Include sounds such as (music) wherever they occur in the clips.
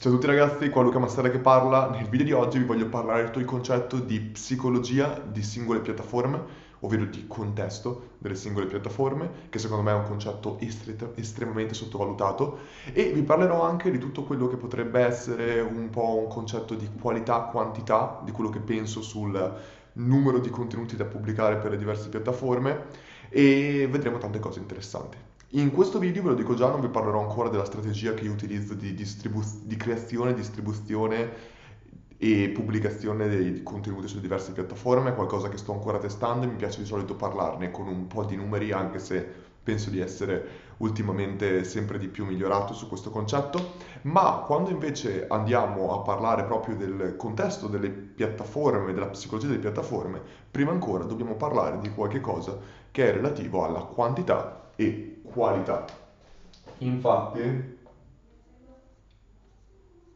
Ciao a tutti ragazzi, qua Luca Mastella che parla. Nel video di oggi vi voglio parlare del concetto di psicologia di singole piattaforme, ovvero di contesto delle singole piattaforme, che secondo me è un concetto estre- estremamente sottovalutato, e vi parlerò anche di tutto quello che potrebbe essere un po' un concetto di qualità, quantità, di quello che penso sul numero di contenuti da pubblicare per le diverse piattaforme e vedremo tante cose interessanti. In questo video, ve lo dico già, non vi parlerò ancora della strategia che io utilizzo di, distribu- di creazione, distribuzione e pubblicazione dei contenuti sulle diverse piattaforme, è qualcosa che sto ancora testando e mi piace di solito parlarne con un po' di numeri, anche se penso di essere ultimamente sempre di più migliorato su questo concetto, ma quando invece andiamo a parlare proprio del contesto delle piattaforme, della psicologia delle piattaforme, prima ancora dobbiamo parlare di qualche cosa che è relativo alla quantità e qualità. Infatti,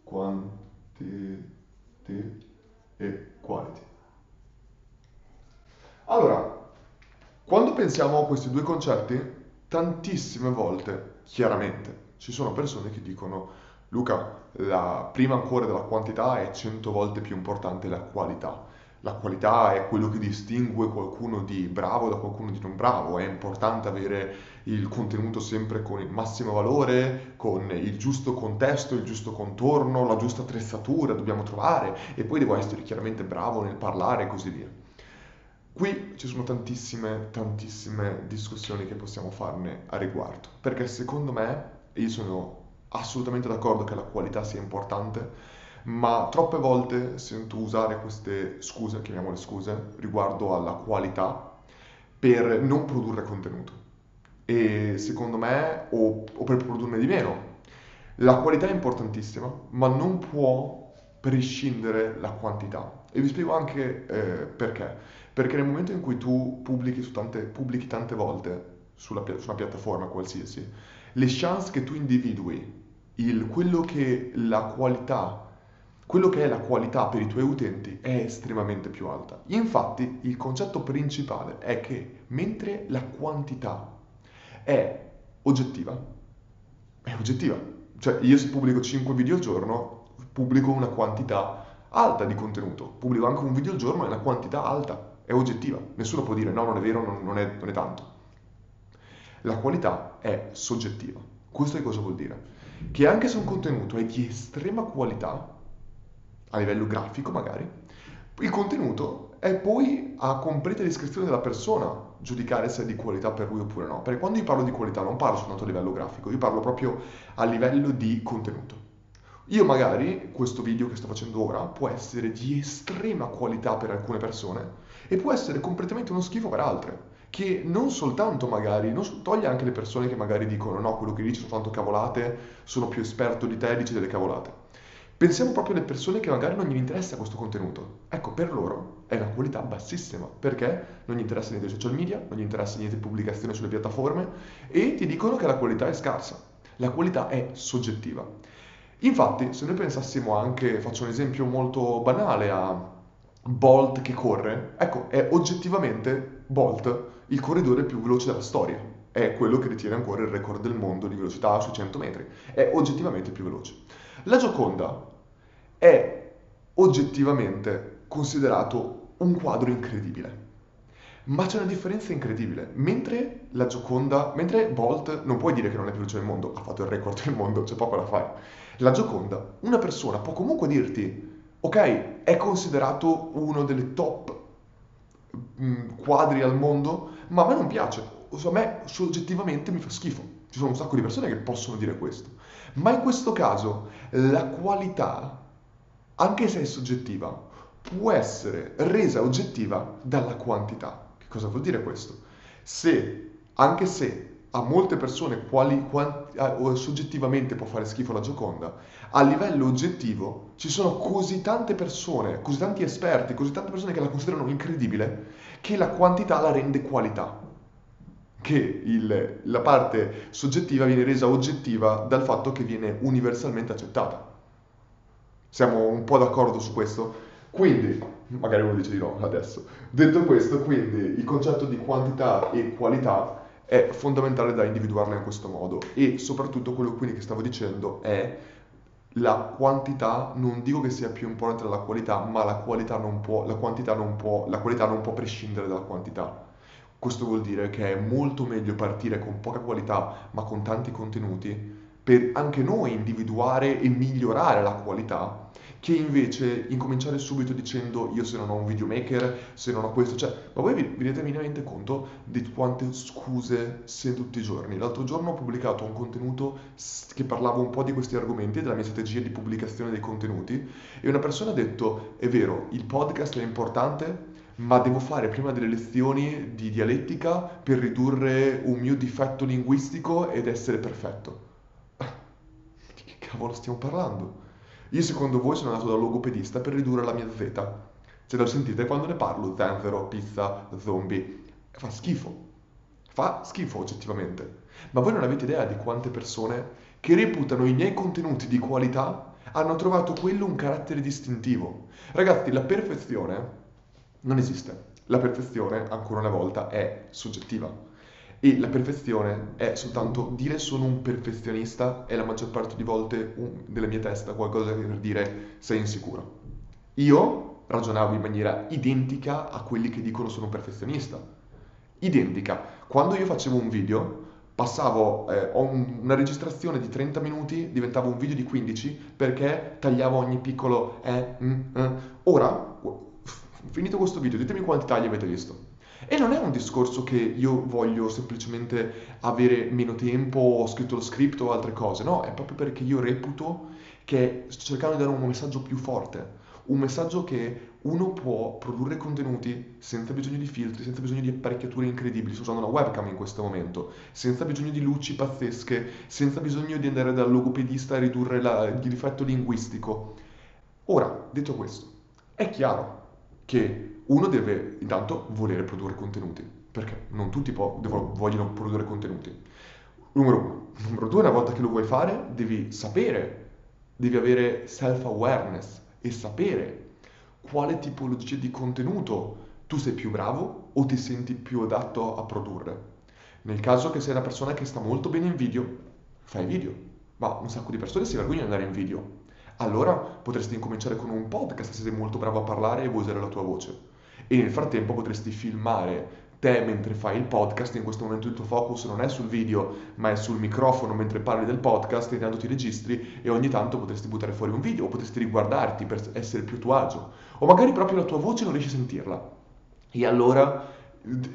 quantity e quality. Allora, quando pensiamo a questi due concetti, tantissime volte, chiaramente, ci sono persone che dicono Luca, la prima ancora della quantità è 100 volte più importante la qualità la qualità è quello che distingue qualcuno di bravo da qualcuno di non bravo, è importante avere il contenuto sempre con il massimo valore, con il giusto contesto, il giusto contorno, la giusta attrezzatura dobbiamo trovare e poi devo essere chiaramente bravo nel parlare e così via. Qui ci sono tantissime, tantissime discussioni che possiamo farne a riguardo, perché secondo me, e io sono assolutamente d'accordo che la qualità sia importante, ma troppe volte sento usare queste scuse, chiamiamole scuse, riguardo alla qualità per non produrre contenuto. E secondo me, o, o per produrne di meno. La qualità è importantissima, ma non può prescindere la quantità. E vi spiego anche eh, perché. Perché nel momento in cui tu pubblichi, tante, pubblichi tante volte sulla, su una piattaforma qualsiasi, le chance che tu individui il, quello che la qualità quello che è la qualità per i tuoi utenti è estremamente più alta. Infatti il concetto principale è che mentre la quantità è oggettiva, è oggettiva. Cioè io se pubblico 5 video al giorno, pubblico una quantità alta di contenuto, pubblico anche un video al giorno e una quantità alta, è oggettiva. Nessuno può dire no, non è vero, non, non, è, non è tanto. La qualità è soggettiva. Questo che cosa vuol dire? Che anche se un contenuto è di estrema qualità, a livello grafico magari, il contenuto è poi a completa descrizione della persona giudicare se è di qualità per lui oppure no. Perché quando io parlo di qualità non parlo soltanto a livello grafico, io parlo proprio a livello di contenuto. Io magari questo video che sto facendo ora può essere di estrema qualità per alcune persone e può essere completamente uno schifo per altre. Che non soltanto magari, non toglie anche le persone che magari dicono no, quello che dici sono tanto cavolate, sono più esperto di te dici delle cavolate. Pensiamo proprio alle persone che magari non gli interessa questo contenuto. Ecco, per loro è una qualità bassissima, perché non gli interessa niente social media, non gli interessa niente pubblicazione sulle piattaforme e ti dicono che la qualità è scarsa. La qualità è soggettiva. Infatti, se noi pensassimo anche, faccio un esempio molto banale, a Bolt che corre, ecco, è oggettivamente Bolt il corridore più veloce della storia. È quello che detiene ancora il record del mondo di velocità su 100 metri. È oggettivamente più veloce. La Gioconda è oggettivamente considerato un quadro incredibile. Ma c'è una differenza incredibile. Mentre la Gioconda, mentre Bolt non puoi dire che non è più veloce del mondo, ha fatto il record del mondo, c'è poco da fare. La Gioconda, una persona può comunque dirti, ok, è considerato uno delle top mm, quadri al mondo, ma a me non piace. A me soggettivamente mi fa schifo. Ci sono un sacco di persone che possono dire questo. Ma in questo caso la qualità, anche se è soggettiva, può essere resa oggettiva dalla quantità. Che cosa vuol dire questo? Se, anche se a molte persone quali, quanti, soggettivamente può fare schifo la Gioconda, a livello oggettivo ci sono così tante persone, così tanti esperti, così tante persone che la considerano incredibile, che la quantità la rende qualità che il, la parte soggettiva viene resa oggettiva dal fatto che viene universalmente accettata. Siamo un po' d'accordo su questo? Quindi, magari uno dice di no adesso, detto questo, quindi il concetto di quantità e qualità è fondamentale da individuarla in questo modo e soprattutto quello quindi che stavo dicendo è la quantità non dico che sia più importante della qualità, ma la qualità non può, la quantità non può, la qualità non può prescindere dalla quantità. Questo vuol dire che è molto meglio partire con poca qualità, ma con tanti contenuti, per anche noi individuare e migliorare la qualità, che invece incominciare subito dicendo io se non ho un videomaker, se non ho questo, cioè, ma voi vi, vi rendete minimamente conto di quante scuse sento tutti i giorni? L'altro giorno ho pubblicato un contenuto che parlava un po' di questi argomenti, della mia strategia di pubblicazione dei contenuti, e una persona ha detto, è vero, il podcast è importante, ma devo fare prima delle lezioni di dialettica per ridurre un mio difetto linguistico ed essere perfetto. (laughs) Di che cavolo stiamo parlando? Io secondo voi sono andato dal logopedista per ridurre la mia Z. Se lo sentite quando ne parlo, zanzero, pizza, zombie, fa schifo. Fa schifo oggettivamente. Ma voi non avete idea di quante persone che reputano i miei contenuti di qualità hanno trovato quello un carattere distintivo. Ragazzi, la perfezione non esiste. La perfezione, ancora una volta, è soggettiva. E la perfezione è soltanto dire sono un perfezionista e la maggior parte di volte un, nella mia testa qualcosa per dire sei insicuro. Io ragionavo in maniera identica a quelli che dicono sono un perfezionista. Identica. Quando io facevo un video, passavo, eh, un, una registrazione di 30 minuti, diventava un video di 15 perché tagliavo ogni piccolo eh, mm, eh. Ora, finito questo video, ditemi quanti tagli avete visto. E non è un discorso che io voglio semplicemente avere meno tempo, ho scritto lo script o altre cose, no, è proprio perché io reputo che sto cercando di dare un messaggio più forte, un messaggio che uno può produrre contenuti senza bisogno di filtri, senza bisogno di apparecchiature incredibili, sto usando una webcam in questo momento, senza bisogno di luci pazzesche, senza bisogno di andare dal logopedista a ridurre la, il difetto linguistico. Ora, detto questo, è chiaro che uno deve intanto volere produrre contenuti, perché non tutti po- devono, vogliono produrre contenuti. Numero uno. Numero due, una volta che lo vuoi fare, devi sapere, devi avere self-awareness e sapere quale tipologia di contenuto tu sei più bravo o ti senti più adatto a produrre. Nel caso che sei una persona che sta molto bene in video, fai video, ma un sacco di persone si vergognano di andare in video allora potresti incominciare con un podcast se sei molto bravo a parlare e vuoi usare la tua voce. E nel frattempo potresti filmare te mentre fai il podcast, in questo momento il tuo focus non è sul video, ma è sul microfono mentre parli del podcast, intanto ti registri e ogni tanto potresti buttare fuori un video o potresti riguardarti per essere più a tuo agio. O magari proprio la tua voce non riesci a sentirla. E allora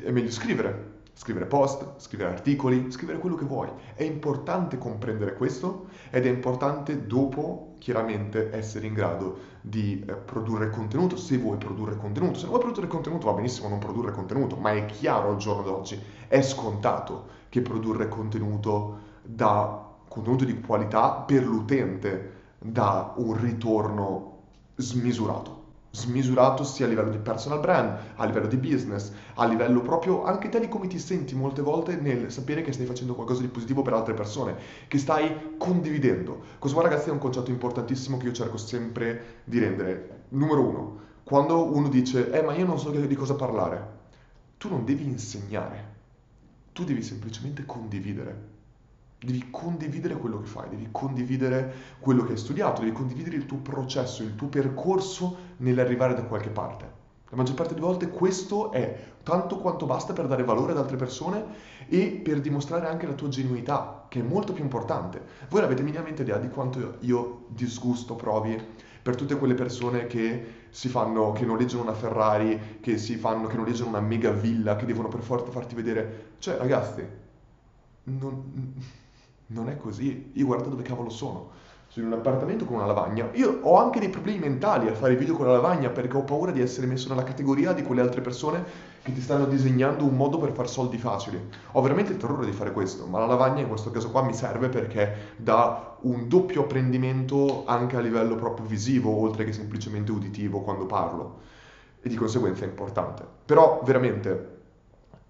è meglio scrivere, scrivere post, scrivere articoli, scrivere quello che vuoi. È importante comprendere questo ed è importante dopo chiaramente essere in grado di eh, produrre contenuto, se vuoi produrre contenuto. Se non vuoi produrre contenuto va benissimo non produrre contenuto, ma è chiaro al giorno d'oggi, è scontato che produrre contenuto da contenuto di qualità per l'utente dà un ritorno smisurato smisurato sia a livello di personal brand, a livello di business, a livello proprio anche te di come ti senti molte volte nel sapere che stai facendo qualcosa di positivo per altre persone, che stai condividendo. Qua ragazzi è un concetto importantissimo che io cerco sempre di rendere. Numero uno, quando uno dice, eh ma io non so di cosa parlare, tu non devi insegnare, tu devi semplicemente condividere. Devi condividere quello che fai, devi condividere quello che hai studiato, devi condividere il tuo processo, il tuo percorso nell'arrivare da qualche parte. La maggior parte delle volte questo è tanto quanto basta per dare valore ad altre persone e per dimostrare anche la tua genuinità, che è molto più importante. Voi avete minimamente idea di quanto io disgusto provi per tutte quelle persone che si fanno, che noleggiano una Ferrari, che si fanno, che noleggiano una mega villa, che devono per forza farti vedere. Cioè, ragazzi, non non è così. Io guarda dove cavolo sono. Sono in un appartamento con una lavagna. Io ho anche dei problemi mentali a fare video con la lavagna perché ho paura di essere messo nella categoria di quelle altre persone che ti stanno disegnando un modo per far soldi facili. Ho veramente il terrore di fare questo, ma la lavagna in questo caso qua mi serve perché dà un doppio apprendimento anche a livello proprio visivo, oltre che semplicemente uditivo quando parlo. E di conseguenza è importante. Però veramente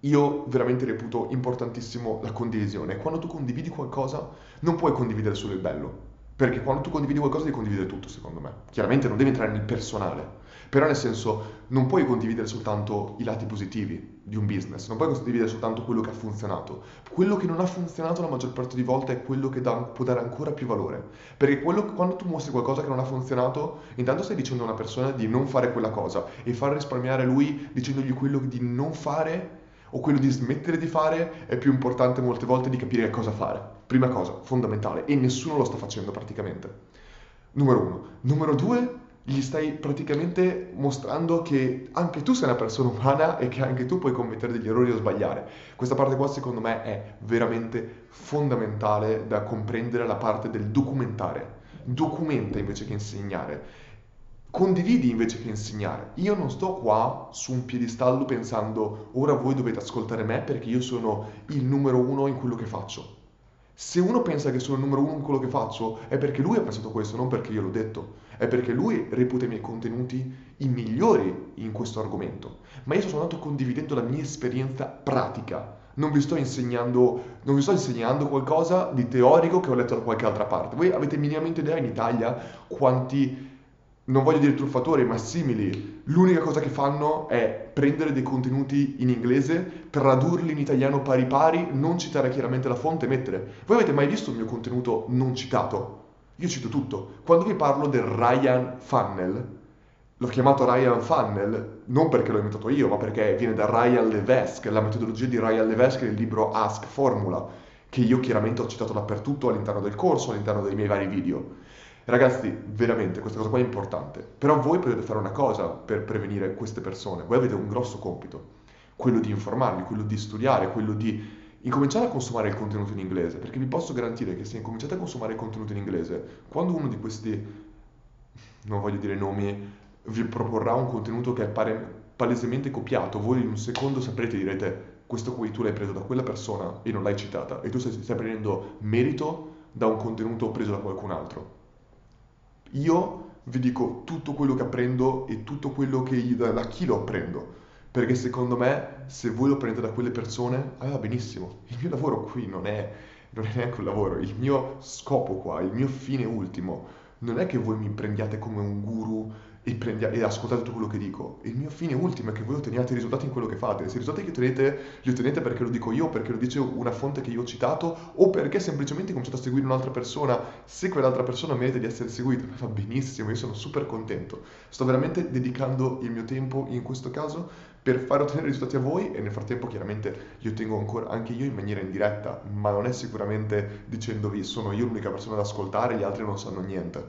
io veramente reputo importantissimo la condivisione. Quando tu condividi qualcosa, non puoi condividere solo il bello, Perché quando tu condividi qualcosa devi condividere tutto, secondo me. Chiaramente non devi entrare nel personale, però nel senso non puoi condividere soltanto i lati positivi di un business, non puoi condividere soltanto quello che ha funzionato. Quello che non ha funzionato la maggior parte di volte è quello che dà, può dare ancora più valore. Perché quello, quando tu mostri qualcosa che non ha funzionato, intanto stai dicendo a una persona di non fare quella cosa e far risparmiare lui dicendogli quello di non fare o quello di smettere di fare è più importante molte volte di capire cosa fare. Prima cosa, fondamentale, e nessuno lo sta facendo praticamente. Numero uno. Numero due, gli stai praticamente mostrando che anche tu sei una persona umana e che anche tu puoi commettere degli errori o sbagliare. Questa parte qua secondo me è veramente fondamentale da comprendere la parte del documentare. Documenta invece che insegnare. Condividi invece che insegnare. Io non sto qua su un piedistallo pensando ora voi dovete ascoltare me perché io sono il numero uno in quello che faccio. Se uno pensa che sono il numero uno in quello che faccio, è perché lui ha pensato questo, non perché io l'ho detto. È perché lui reputa i miei contenuti i migliori in questo argomento. Ma io sto soltanto condividendo la mia esperienza pratica. Non vi sto insegnando, non vi sto insegnando qualcosa di teorico che ho letto da qualche altra parte. Voi avete minimamente idea in Italia quanti non voglio dire truffatori, ma simili, l'unica cosa che fanno è prendere dei contenuti in inglese, tradurli in italiano pari pari, non citare chiaramente la fonte e mettere. Voi avete mai visto il mio contenuto non citato? Io cito tutto. Quando vi parlo del Ryan Funnel, l'ho chiamato Ryan Funnel non perché l'ho inventato io, ma perché viene da Ryan Levesque, la metodologia di Ryan Levesque nel libro Ask Formula, che io chiaramente ho citato dappertutto all'interno del corso, all'interno dei miei vari video. Ragazzi, veramente questa cosa qua è importante. Però voi potete fare una cosa per prevenire queste persone. Voi avete un grosso compito, quello di informarli, quello di studiare, quello di incominciare a consumare il contenuto in inglese, perché vi posso garantire che se incominciate a consumare il contenuto in inglese, quando uno di questi, non voglio dire nomi, vi proporrà un contenuto che è pare, palesemente copiato, voi in un secondo saprete direte questo qui tu l'hai preso da quella persona e non l'hai citata e tu stai, stai prendendo merito da un contenuto preso da qualcun altro. Io vi dico tutto quello che apprendo e tutto quello che io, da chi lo apprendo. Perché secondo me, se voi lo prendete da quelle persone, ah, benissimo. Il mio lavoro qui non è, non è neanche un lavoro. Il mio scopo qua, il mio fine ultimo, non è che voi mi prendiate come un guru e, prendia- e, ascoltate tutto quello che dico. Il mio fine ultimo è che voi otteniate i risultati in quello che fate. Se i risultati che ottenete li ottenete perché lo dico io, perché lo dice una fonte che io ho citato, o perché semplicemente cominciate a seguire un'altra persona, se quell'altra persona merita di essere seguita, (laughs) va benissimo, io sono super contento. Sto veramente dedicando il mio tempo in questo caso per far ottenere risultati a voi e nel frattempo chiaramente li ottengo ancora anche io in maniera indiretta, ma non è sicuramente dicendovi sono io l'unica persona da ascoltare, gli altri non sanno niente.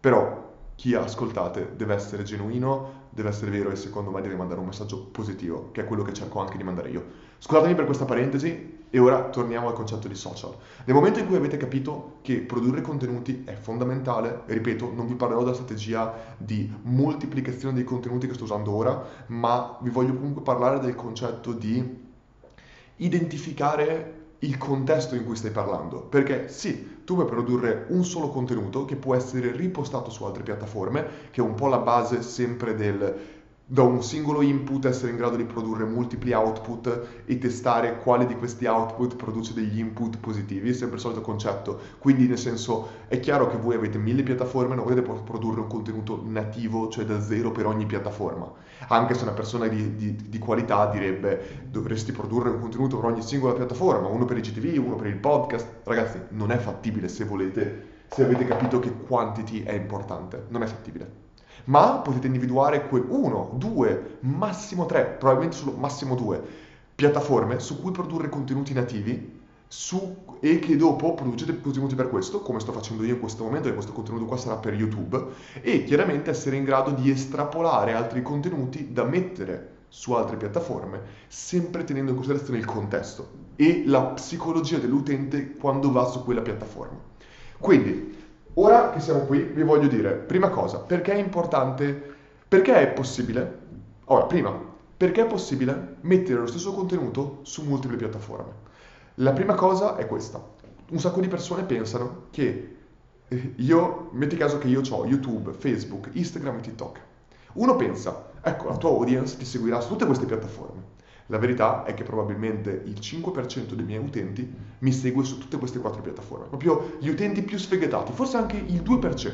Però chi ascoltate deve essere genuino, deve essere vero e secondo me deve mandare un messaggio positivo, che è quello che cerco anche di mandare io. Scusatemi per questa parentesi e ora torniamo al concetto di social. Nel momento in cui avete capito che produrre contenuti è fondamentale, ripeto, non vi parlerò della strategia di moltiplicazione dei contenuti che sto usando ora, ma vi voglio comunque parlare del concetto di identificare il contesto in cui stai parlando. Perché sì, tu puoi produrre un solo contenuto che può essere ripostato su altre piattaforme, che è un po' la base sempre del da un singolo input essere in grado di produrre multipli output e testare quale di questi output produce degli input positivi, sempre il solito concetto. Quindi nel senso è chiaro che voi avete mille piattaforme, non potete produrre un contenuto nativo, cioè da zero per ogni piattaforma. Anche se una persona di, di, di qualità direbbe dovresti produrre un contenuto per ogni singola piattaforma, uno per il GTV, uno per il podcast. Ragazzi, non è fattibile se volete, se avete capito che quantity è importante, non è fattibile ma potete individuare quel uno, due, massimo tre, probabilmente solo massimo due piattaforme su cui produrre contenuti nativi su, e che dopo producete contenuti per questo, come sto facendo io in questo momento, e questo contenuto qua sarà per YouTube, e chiaramente essere in grado di estrapolare altri contenuti da mettere su altre piattaforme, sempre tenendo in considerazione il contesto e la psicologia dell'utente quando va su quella piattaforma. Quindi, Ora che siamo qui, vi voglio dire, prima cosa, perché è importante, perché è possibile, ora, prima, perché è possibile mettere lo stesso contenuto su multiple piattaforme. La prima cosa è questa. Un sacco di persone pensano che eh, io, metti caso che io ho YouTube, Facebook, Instagram e TikTok. Uno pensa, ecco, la tua audience ti seguirà su tutte queste piattaforme. La verità è che probabilmente il 5% dei miei utenti mi segue su tutte queste quattro piattaforme, proprio gli utenti più sfegatati, forse anche il 2%.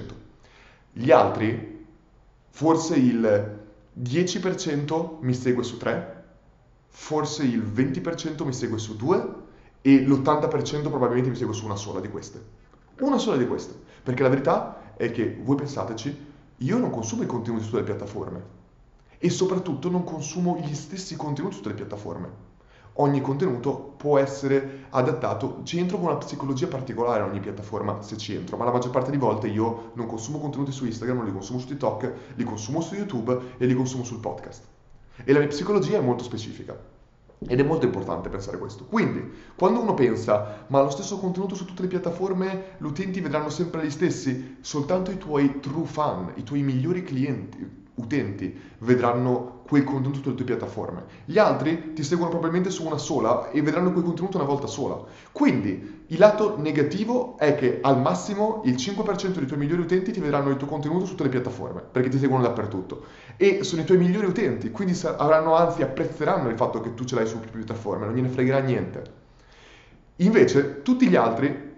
Gli altri, forse il 10% mi segue su 3, forse il 20% mi segue su 2 e l'80% probabilmente mi segue su una sola di queste. Una sola di queste. Perché la verità è che, voi pensateci, io non consumo i contenuti su tutte le piattaforme e soprattutto non consumo gli stessi contenuti su tutte le piattaforme. Ogni contenuto può essere adattato, ci entro con una psicologia particolare in ogni piattaforma se ci entro, ma la maggior parte di volte io non consumo contenuti su Instagram, non li consumo su TikTok, li consumo su YouTube e li consumo sul podcast. E la mia psicologia è molto specifica. Ed è molto importante pensare questo. Quindi, quando uno pensa, ma lo stesso contenuto su tutte le piattaforme, gli utenti vedranno sempre gli stessi, soltanto i tuoi true fan, i tuoi migliori clienti, utenti vedranno quel contenuto sulle tue piattaforme. Gli altri ti seguono probabilmente su una sola e vedranno quel contenuto una volta sola. Quindi il lato negativo è che al massimo il 5% dei tuoi migliori utenti ti vedranno il tuo contenuto su tutte le piattaforme, perché ti seguono dappertutto. E sono i tuoi migliori utenti, quindi avranno anzi apprezzeranno il fatto che tu ce l'hai su più piattaforme, non gliene fregherà niente. Invece tutti gli altri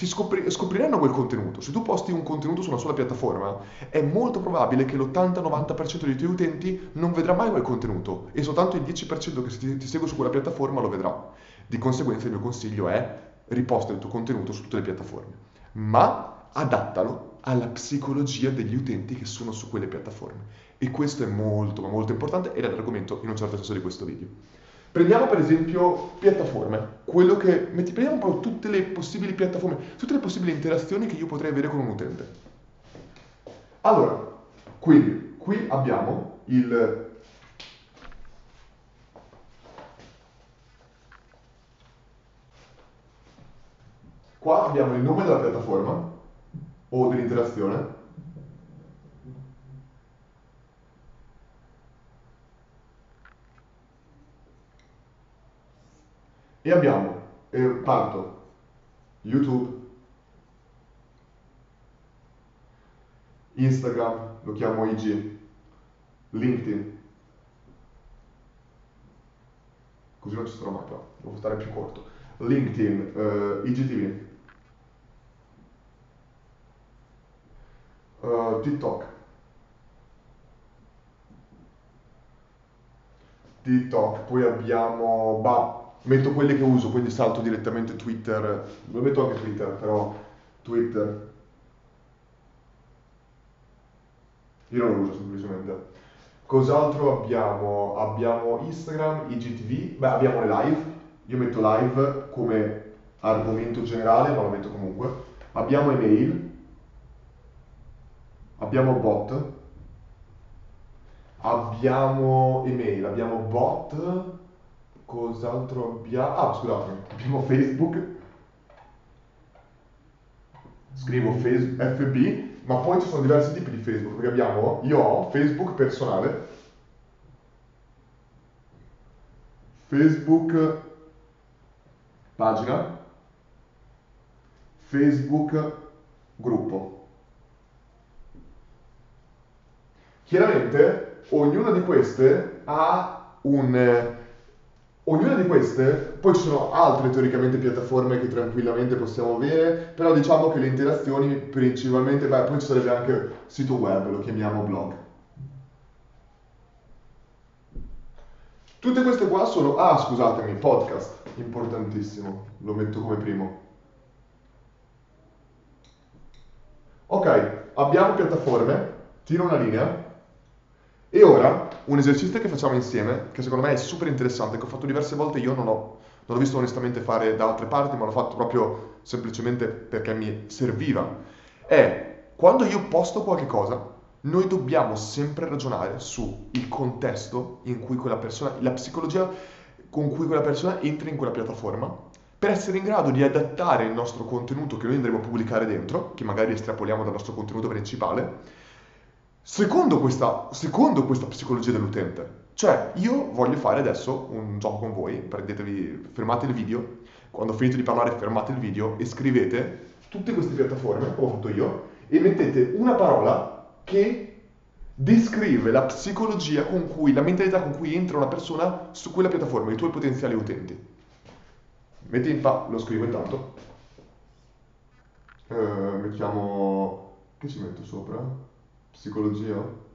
ti scopri- scopriranno quel contenuto. Se tu posti un contenuto su una sola piattaforma, è molto probabile che l'80-90% dei tuoi utenti non vedrà mai quel contenuto e soltanto il 10% che ti, ti segue su quella piattaforma lo vedrà. Di conseguenza il mio consiglio è riposta il tuo contenuto su tutte le piattaforme, ma adattalo alla psicologia degli utenti che sono su quelle piattaforme. E questo è molto, ma molto importante ed è l'argomento in un certo senso di questo video. Prendiamo per esempio piattaforme, quello che metti, prendiamo proprio tutte le possibili piattaforme, tutte le possibili interazioni che io potrei avere con un utente. Allora, quindi qui abbiamo il Qua abbiamo il nome della piattaforma o dell'interazione E abbiamo, eh, parto, YouTube, Instagram, lo chiamo IG, LinkedIn, così non ci sarò mai però, devo stare più corto, LinkedIn, eh, IGTV, uh, TikTok, TikTok, poi abbiamo, bah, metto quelle che uso, quindi salto direttamente Twitter, lo metto anche Twitter, però Twitter. Io non lo uso semplicemente. Cos'altro abbiamo? Abbiamo Instagram, IGTV, beh abbiamo le live, io metto live come argomento generale, ma lo metto comunque. Abbiamo email, abbiamo bot, abbiamo email, abbiamo bot, Cos'altro abbiamo? Ah, scusate, abbiamo Facebook. Scrivo Facebook, FB, ma poi ci sono diversi tipi di Facebook, perché abbiamo, io ho Facebook personale, Facebook pagina, Facebook gruppo. Chiaramente ognuna di queste ha un Ognuna di queste, poi ci sono altre teoricamente piattaforme che tranquillamente possiamo avere, però diciamo che le interazioni principalmente, beh, poi ci sarebbe anche sito web, lo chiamiamo blog. Tutte queste qua sono, ah scusatemi, podcast, importantissimo, lo metto come primo. Ok, abbiamo piattaforme, tiro una linea, e ora un esercizio che facciamo insieme, che secondo me è super interessante, che ho fatto diverse volte, io non, ho, non l'ho visto onestamente fare da altre parti, ma l'ho fatto proprio semplicemente perché mi serviva, è quando io posto qualche cosa, noi dobbiamo sempre ragionare sul contesto in cui quella persona, la psicologia con cui quella persona entra in quella piattaforma, per essere in grado di adattare il nostro contenuto che noi andremo a pubblicare dentro, che magari estrapoliamo dal nostro contenuto principale, Secondo questa, secondo questa psicologia dell'utente, cioè io voglio fare adesso un gioco con voi, prendetevi, fermate il video, quando finite di parlare fermate il video e scrivete tutte queste piattaforme, come ho fatto io, e mettete una parola che descrive la psicologia con cui, la mentalità con cui entra una persona su quella piattaforma, i tuoi potenziali utenti. Metti in fa, lo scrivo intanto. Eh, mettiamo, che ci metto sopra? Psicologia?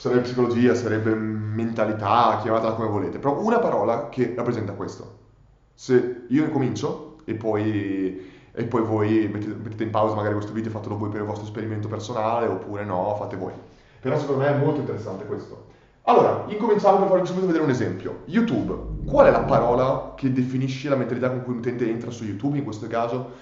sarebbe psicologia, sarebbe mentalità, chiamatela come volete, però una parola che rappresenta questo. Se io ne comincio e poi, e poi voi mettete, mettete, in pausa magari questo video, fatelo voi per il vostro esperimento personale oppure no, fate voi. Però secondo me è molto interessante questo. Allora, incominciamo per farvi subito vedere un esempio. YouTube. Qual è la parola che definisce la mentalità con cui un utente entra su YouTube in questo caso?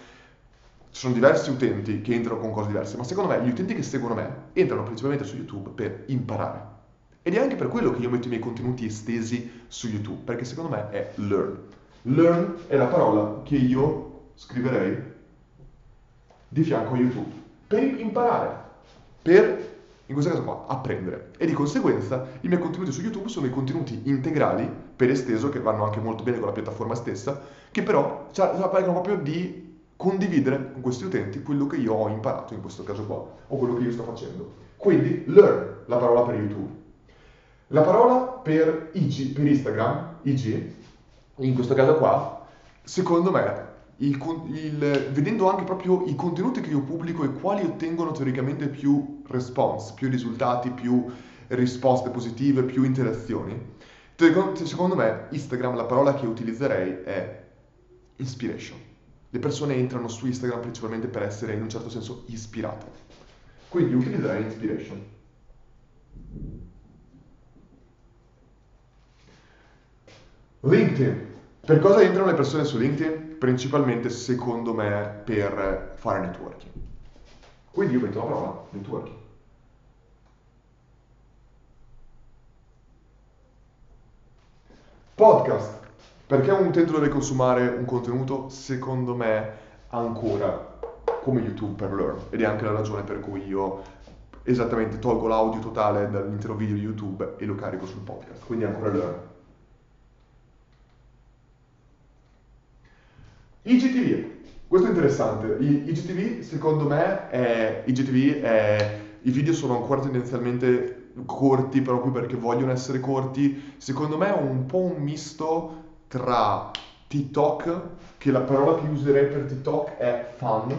Ci sono diversi utenti che entrano con cose diverse, ma secondo me gli utenti che seguono me entrano principalmente su YouTube per imparare. Ed è anche per quello che io metto i miei contenuti estesi su YouTube, perché secondo me è learn. Learn è la parola che io scriverei di fianco a YouTube, per imparare, per, in questo caso qua, apprendere. E di conseguenza i miei contenuti su YouTube sono i contenuti integrali, per esteso, che vanno anche molto bene con la piattaforma stessa, che però parlano proprio di condividere con questi utenti quello che io ho imparato in questo caso qua, o quello che io sto facendo. Quindi learn, la parola per YouTube. La parola per IG, per Instagram, IG, in questo caso qua, secondo me, il, il, vedendo anche proprio i contenuti che io pubblico e quali ottengono teoricamente più response, più risultati, più risposte positive, più interazioni, secondo me Instagram la parola che utilizzerei è inspiration. Le persone entrano su Instagram principalmente per essere in un certo senso ispirate. Quindi utilizzerei inspiration. LinkedIn. Per cosa entrano le persone su LinkedIn? Principalmente, secondo me, per fare networking. Quindi io metto la parola networking. Podcast. Perché un utente dovrebbe consumare un contenuto, secondo me, ancora come YouTube per Learn? Ed è anche la ragione per cui io esattamente tolgo l'audio totale dall'intero video di YouTube e lo carico sul podcast. Quindi ancora Learn. IGTV. Questo è interessante. IGTV, secondo me, è, IGTV è, i video sono ancora tendenzialmente corti proprio perché vogliono essere corti. Secondo me è un po' un misto tra TikTok, che la parola che userei per TikTok è fun.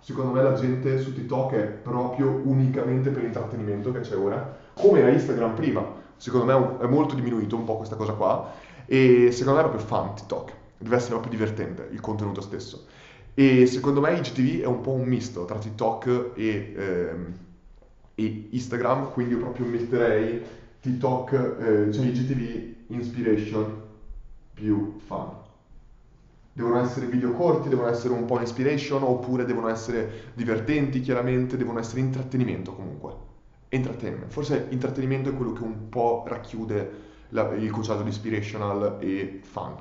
Secondo me la gente su TikTok è proprio unicamente per l'intrattenimento che c'è ora, come era Instagram prima. Secondo me è molto diminuito un po' questa cosa qua e secondo me è proprio fun TikTok. Deve essere proprio divertente il contenuto stesso. E secondo me IGTV è un po' un misto tra TikTok e, ehm, e Instagram, quindi io proprio metterei TikTok, eh, cioè IGTV Inspiration più fun. Devono essere video corti, devono essere un po' inspiration oppure devono essere divertenti chiaramente, devono essere intrattenimento comunque. Entertainment. Forse intrattenimento è quello che un po' racchiude la, il concetto di inspirational e fun.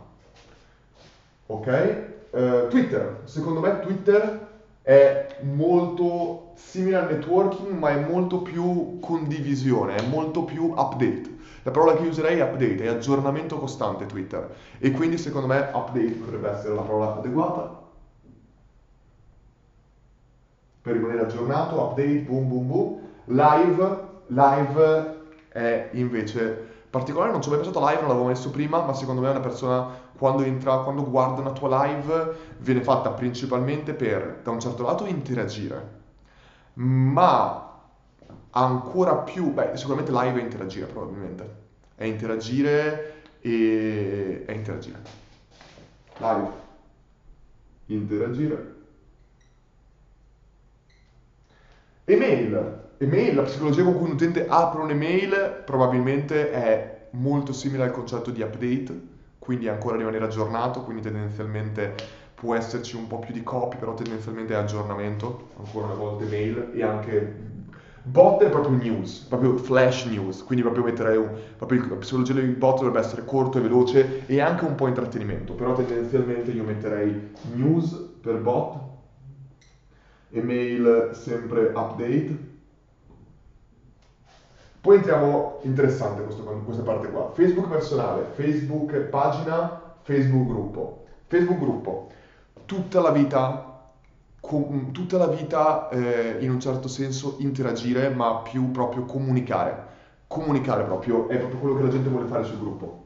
Ok? Uh, Twitter. Secondo me Twitter è molto simile al networking ma è molto più condivisione, è molto più update. La parola che userei è update, è aggiornamento costante Twitter. E quindi secondo me update potrebbe essere la parola adeguata. Per rimanere aggiornato, update, boom boom boom. Live, live è invece particolare, non ci ho mai pensato live, non l'avevo messo prima, ma secondo me una persona quando entra, quando guarda una tua live viene fatta principalmente per, da un certo lato, interagire, ma ancora più, beh, sicuramente live è interagire probabilmente. È interagire e è interagire. Live. Interagire. Email. Email, la psicologia con cui un utente apre un'email probabilmente è molto simile al concetto di update, quindi ancora rimanere aggiornato, quindi tendenzialmente può esserci un po' più di copy, però tendenzialmente è aggiornamento, ancora una volta email e anche Bot è proprio news, proprio flash news, quindi proprio metterei un, proprio la psicologia del bot dovrebbe essere corto e veloce e anche un po' intrattenimento, però tendenzialmente io metterei news per bot, email sempre update. Poi entriamo, interessante questo, questa parte qua, Facebook personale, Facebook pagina, Facebook gruppo. Facebook gruppo, tutta la vita con, tutta la vita eh, in un certo senso interagire, ma più proprio comunicare. Comunicare proprio è proprio quello che la gente vuole fare sul gruppo.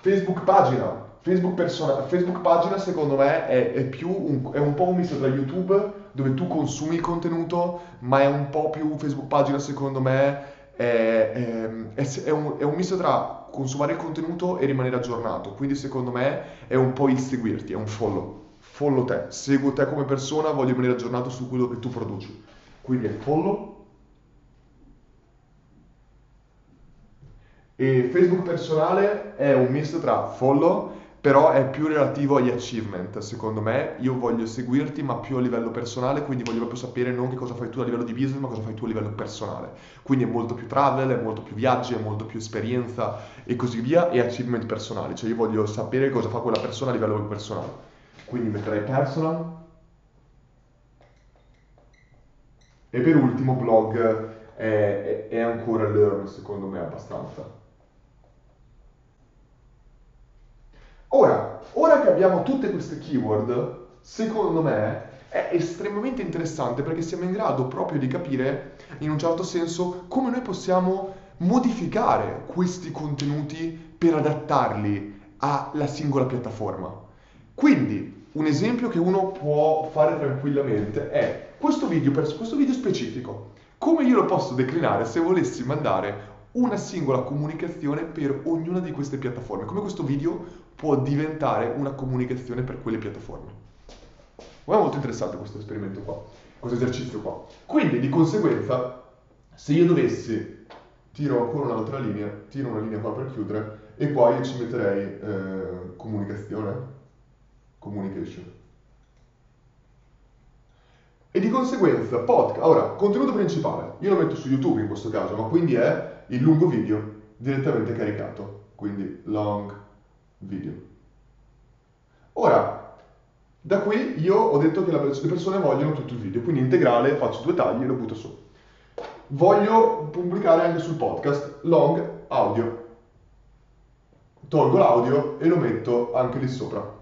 Facebook pagina. Facebook, persona, Facebook pagina secondo me è, è, un, è, un, po' un misto tra YouTube dove tu consumi il contenuto, ma è un po' più Facebook pagina secondo me è, è, un, è un misto tra consumare il contenuto e rimanere aggiornato. Quindi secondo me è un po' il seguirti, è un follow. Follow te, seguo te come persona, voglio rimanere aggiornato su quello che tu produci. Quindi è follow. E Facebook personale è un misto tra follow però è più relativo agli achievement, secondo me. Io voglio seguirti, ma più a livello personale, quindi voglio proprio sapere non che cosa fai tu a livello di business, ma cosa fai tu a livello personale. Quindi è molto più travel, è molto più viaggi, è molto più esperienza e così via, e achievement personali, cioè io voglio sapere cosa fa quella persona a livello personale. Quindi metterei personal. E per ultimo blog è, è, ancora learn, secondo me, abbastanza. Ora, ora che abbiamo tutte queste keyword, secondo me è estremamente interessante perché siamo in grado proprio di capire, in un certo senso, come noi possiamo modificare questi contenuti per adattarli alla singola piattaforma. Quindi, un esempio che uno può fare tranquillamente è questo video, per questo video specifico. Come io lo posso declinare se volessi mandare una singola comunicazione per ognuna di queste piattaforme? Come questo video può diventare una comunicazione per quelle piattaforme. Ma è molto interessante questo esperimento qua, questo esercizio qua. Quindi di conseguenza, se io dovessi, tiro ancora un'altra linea, tiro una linea qua per chiudere, e qua io ci metterei eh, comunicazione, communication. E di conseguenza, podcast, ora, contenuto principale, io lo metto su YouTube in questo caso, ma quindi è il lungo video direttamente caricato, quindi long video. Ora, da qui io ho detto che le persone vogliono tutto il video, quindi integrale, faccio due tagli e lo butto su. Voglio pubblicare anche sul podcast long audio. Tolgo l'audio e lo metto anche lì sopra.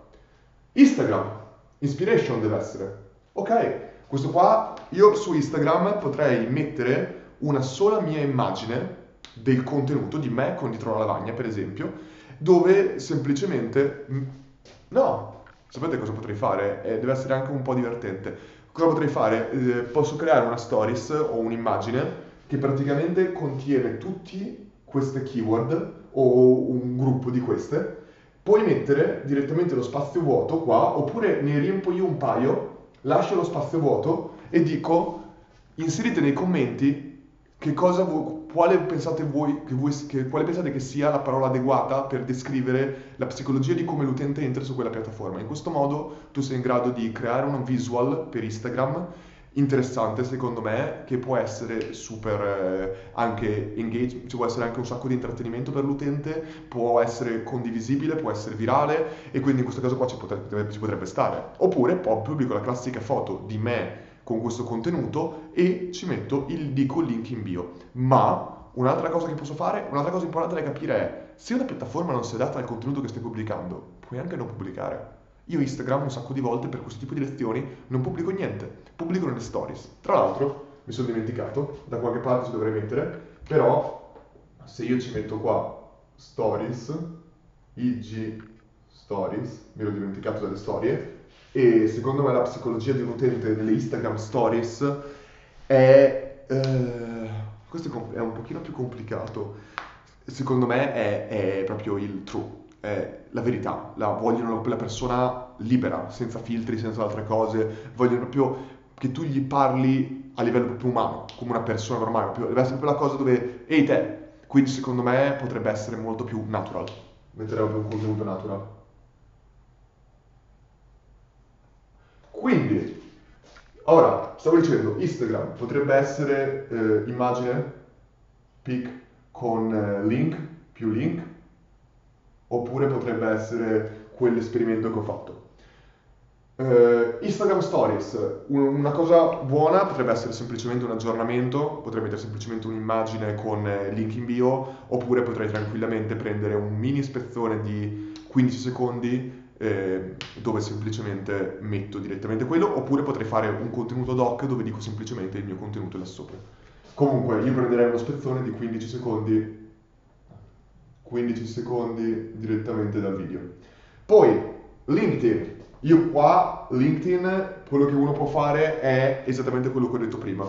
Instagram, inspiration deve essere. Ok, questo qua io su Instagram potrei mettere una sola mia immagine del contenuto di me con dietro una lavagna, per esempio, dove semplicemente... No, sapete cosa potrei fare? Eh, deve essere anche un po' divertente. Cosa potrei fare? Eh, posso creare una stories o un'immagine che praticamente contiene tutte queste keyword o un gruppo di queste. Puoi mettere direttamente lo spazio vuoto qua, oppure ne riempo io un paio, lascio lo spazio vuoto e dico inserite nei commenti che cosa, quale pensate voi che, voi che, quale pensate che sia la parola adeguata per descrivere la psicologia di come l'utente entra su quella piattaforma. In questo modo tu sei in grado di creare un visual per Instagram interessante secondo me che può essere super eh, anche engage, ci può essere anche un sacco di intrattenimento per l'utente, può essere condivisibile, può essere virale e quindi in questo caso qua ci potrebbe, ci potrebbe stare. Oppure pubblico la classica foto di me con questo contenuto e ci metto il dico link in bio. Ma un'altra cosa che posso fare, un'altra cosa importante da capire è se una piattaforma non si adatta al contenuto che stai pubblicando, puoi anche non pubblicare. Io Instagram un sacco di volte per questo tipo di lezioni non pubblico niente, pubblico nelle stories. Tra l'altro, mi sono dimenticato, da qualche parte ci dovrei mettere, però se io ci metto qua stories, IG stories, mi ero dimenticato delle storie, e secondo me la psicologia di un utente nelle Instagram Stories è... Eh, questo è un pochino più complicato. Secondo me è, è proprio il true, è la verità. La, vogliono la persona libera, senza filtri, senza altre cose. Vogliono proprio che tu gli parli a livello proprio umano, come una persona normale. Proprio, deve essere proprio la cosa dove, ehi te, quindi secondo me potrebbe essere molto più natural. Mettere proprio un contenuto natural. Quindi, ora, stavo dicendo, Instagram potrebbe essere eh, immagine, pic con eh, link, più link, oppure potrebbe essere quell'esperimento che ho fatto. Uh, Instagram Stories, una cosa buona potrebbe essere semplicemente un aggiornamento, potrei mettere semplicemente un'immagine con link in bio, oppure potrei tranquillamente prendere un mini spezzone di 15 secondi eh, dove semplicemente metto direttamente quello, oppure potrei fare un contenuto doc dove dico semplicemente il mio contenuto là sopra. Comunque io prenderei uno spezzone di 15 secondi, 15 secondi direttamente dal video. Poi LinkedIn, io qua LinkedIn quello che uno può fare è esattamente quello che ho detto prima,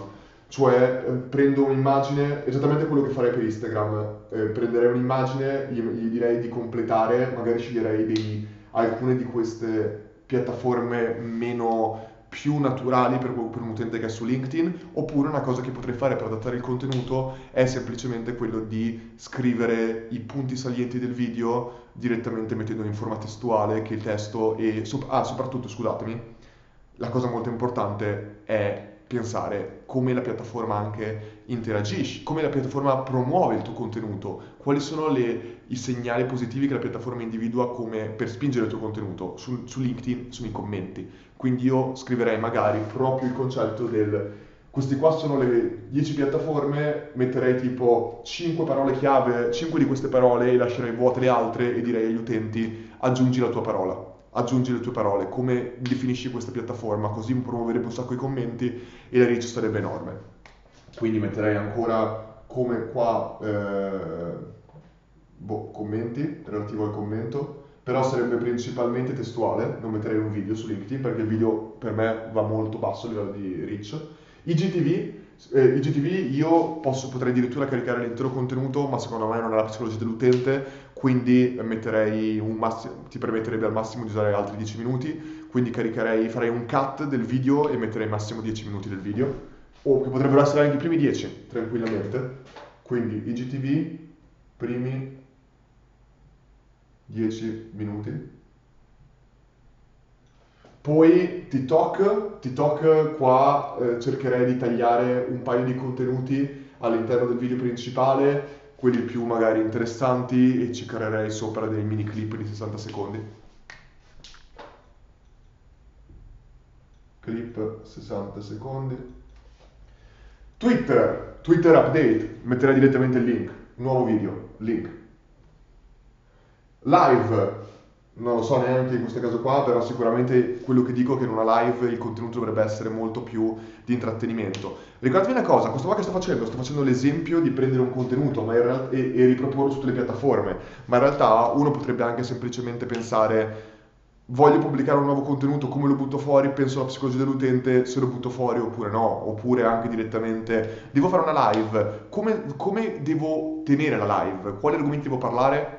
cioè eh, prendo un'immagine, esattamente quello che farei per Instagram, eh, prenderei un'immagine, gli, gli, direi di completare, magari sceglierei dei, alcune di queste piattaforme meno più naturali per, per, un utente che è su LinkedIn, oppure una cosa che potrei fare per adattare il contenuto è semplicemente quello di scrivere i punti salienti del video direttamente mettendoli in forma testuale che il testo e... Ah, soprattutto, scusatemi, la cosa molto importante è pensare come la piattaforma anche interagisce, come la piattaforma promuove il tuo contenuto, quali sono le, i segnali positivi che la piattaforma individua come per spingere il tuo contenuto. Su, su LinkedIn sono i commenti, quindi io scriverei magari proprio il concetto del queste qua sono le 10 piattaforme, metterei tipo 5 parole chiave, 5 di queste parole e lascerei vuote le altre e direi agli utenti aggiungi la tua parola aggiungi le tue parole, come definisci questa piattaforma, così promuoverebbe un sacco di commenti e la reach sarebbe enorme. Quindi metterei ancora come qua eh, boh, commenti, relativo al commento, però sarebbe principalmente testuale, non metterei un video su LinkedIn perché il video per me va molto basso a livello di reach. IGTV, eh, IGTV io posso, potrei addirittura caricare l'intero contenuto, ma secondo me non è la psicologia dell'utente, quindi massimo, ti permetterebbe al massimo di usare altri 10 minuti, quindi farei un cut del video e metterei massimo 10 minuti del video, o che potrebbero essere anche i primi 10, tranquillamente. Quindi IGTV, primi 10 minuti. Poi TikTok, TikTok qua eh, cercherei di tagliare un paio di contenuti all'interno del video principale quelli più magari interessanti e ci creerei sopra dei mini clip di 60 secondi. Clip 60 secondi. Twitter, Twitter update, metterei direttamente il link, nuovo video, link. Live, non lo so neanche in questo caso qua, però sicuramente quello che dico è che in una live il contenuto dovrebbe essere molto più di intrattenimento. Ricordatevi una cosa, questo qua che sto facendo, sto facendo l'esempio di prendere un contenuto realtà, e, e riproporlo su tutte le piattaforme, ma in realtà uno potrebbe anche semplicemente pensare voglio pubblicare un nuovo contenuto, come lo butto fuori, penso alla psicologia dell'utente, se lo butto fuori oppure no, oppure anche direttamente devo fare una live, come, come devo tenere la live, quali argomenti devo parlare,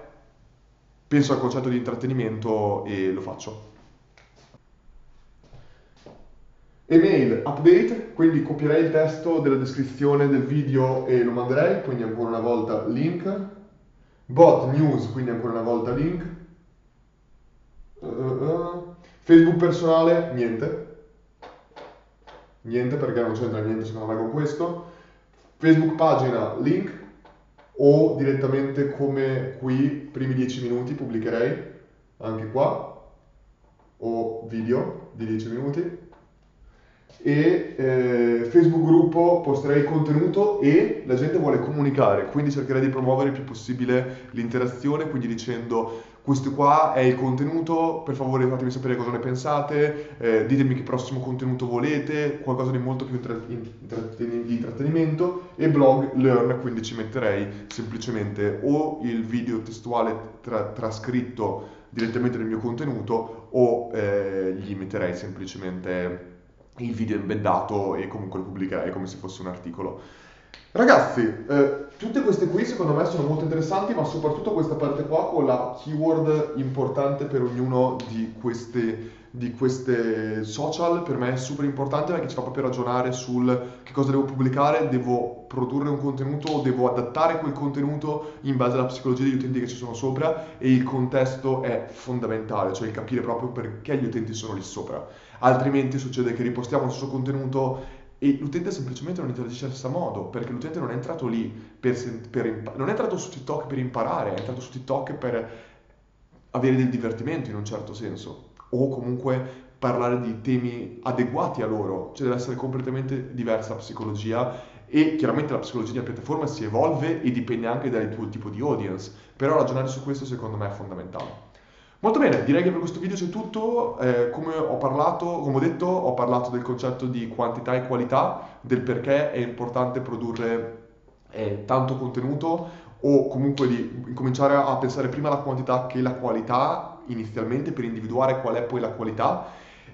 penso al concetto di intrattenimento e lo faccio. Email update, quindi copierei il testo della descrizione del video e lo manderei, quindi ancora una volta link. Bot news, quindi ancora una volta link. Uh, uh. Facebook personale, niente. Niente perché non c'entra niente secondo me con questo. Facebook pagina, link o direttamente come qui, primi 10 minuti pubblicherei, anche qua, o video di 10 minuti, e eh, Facebook gruppo posterei contenuto e la gente vuole comunicare, quindi cercherei di promuovere il più possibile l'interazione, quindi dicendo questo qua è il contenuto, per favore fatemi sapere cosa ne pensate, eh, ditemi che prossimo contenuto volete, qualcosa di molto più di intrattenimento e blog learn, quindi ci metterei semplicemente o il video testuale tra- trascritto direttamente nel mio contenuto o eh, gli metterei semplicemente il video embeddato e comunque lo pubblicherei come se fosse un articolo. Ragazzi, eh, tutte queste qui secondo me sono molto interessanti, ma soprattutto questa parte qua con la keyword importante per ognuno di queste, di queste social per me è super importante perché ci fa proprio ragionare sul che cosa devo pubblicare, devo produrre un contenuto, devo adattare quel contenuto in base alla psicologia degli utenti che ci sono sopra e il contesto è fondamentale, cioè capire proprio perché gli utenti sono lì sopra. Altrimenti succede che ripostiamo il suo contenuto e l'utente semplicemente non interagisce allo stesso modo, perché l'utente non è entrato lì per, per non è entrato su TikTok per imparare, è entrato su TikTok per avere del divertimento in un certo senso, o comunque parlare di temi adeguati a loro, cioè deve essere completamente diversa la psicologia e chiaramente la psicologia di piattaforma si evolve e dipende anche dal tuo tipo di audience, però ragionare su questo secondo me è fondamentale. Molto bene, direi che per questo video c'è tutto, eh, come ho parlato, come ho detto, ho parlato del concetto di quantità e qualità, del perché è importante produrre eh, tanto contenuto o comunque di cominciare a pensare prima alla quantità che la qualità inizialmente per individuare qual è poi la qualità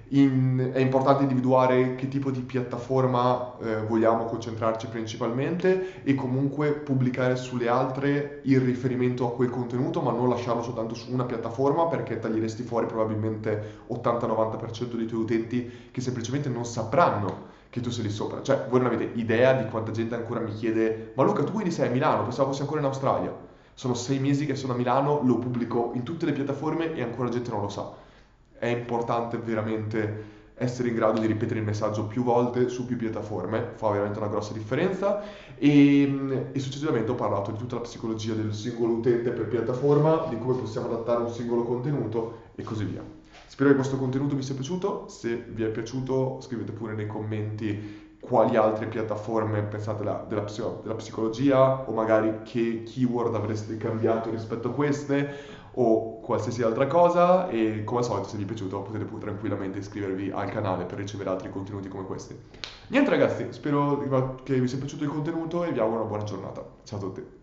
in, è importante individuare che tipo di piattaforma eh, vogliamo concentrarci principalmente e comunque pubblicare sulle altre il riferimento a quel contenuto, ma non lasciarlo soltanto su una piattaforma perché taglieresti fuori probabilmente 80-90% dei tuoi utenti che semplicemente non sapranno che tu sei lì sopra. Cioè, voi non avete idea di quanta gente ancora mi chiede: Ma Luca, tu quindi sei a Milano? Pensavo fossi ancora in Australia. Sono sei mesi che sono a Milano, lo pubblico in tutte le piattaforme e ancora gente non lo sa è importante veramente essere in grado di ripetere il messaggio più volte su più piattaforme, fa veramente una grossa differenza. E, e, successivamente ho parlato di tutta la psicologia del singolo utente per piattaforma, di come possiamo adattare un singolo contenuto e così via. Spero che questo contenuto vi sia piaciuto, se vi è piaciuto scrivete pure nei commenti quali altre piattaforme pensate della, della, della psicologia o magari che keyword avreste cambiato rispetto a queste o qualsiasi altra cosa e come al solito se vi è piaciuto potete tranquillamente iscrivervi al canale per ricevere altri contenuti come questi. Niente ragazzi, spero che vi sia piaciuto il contenuto e vi auguro una buona giornata. Ciao a tutti.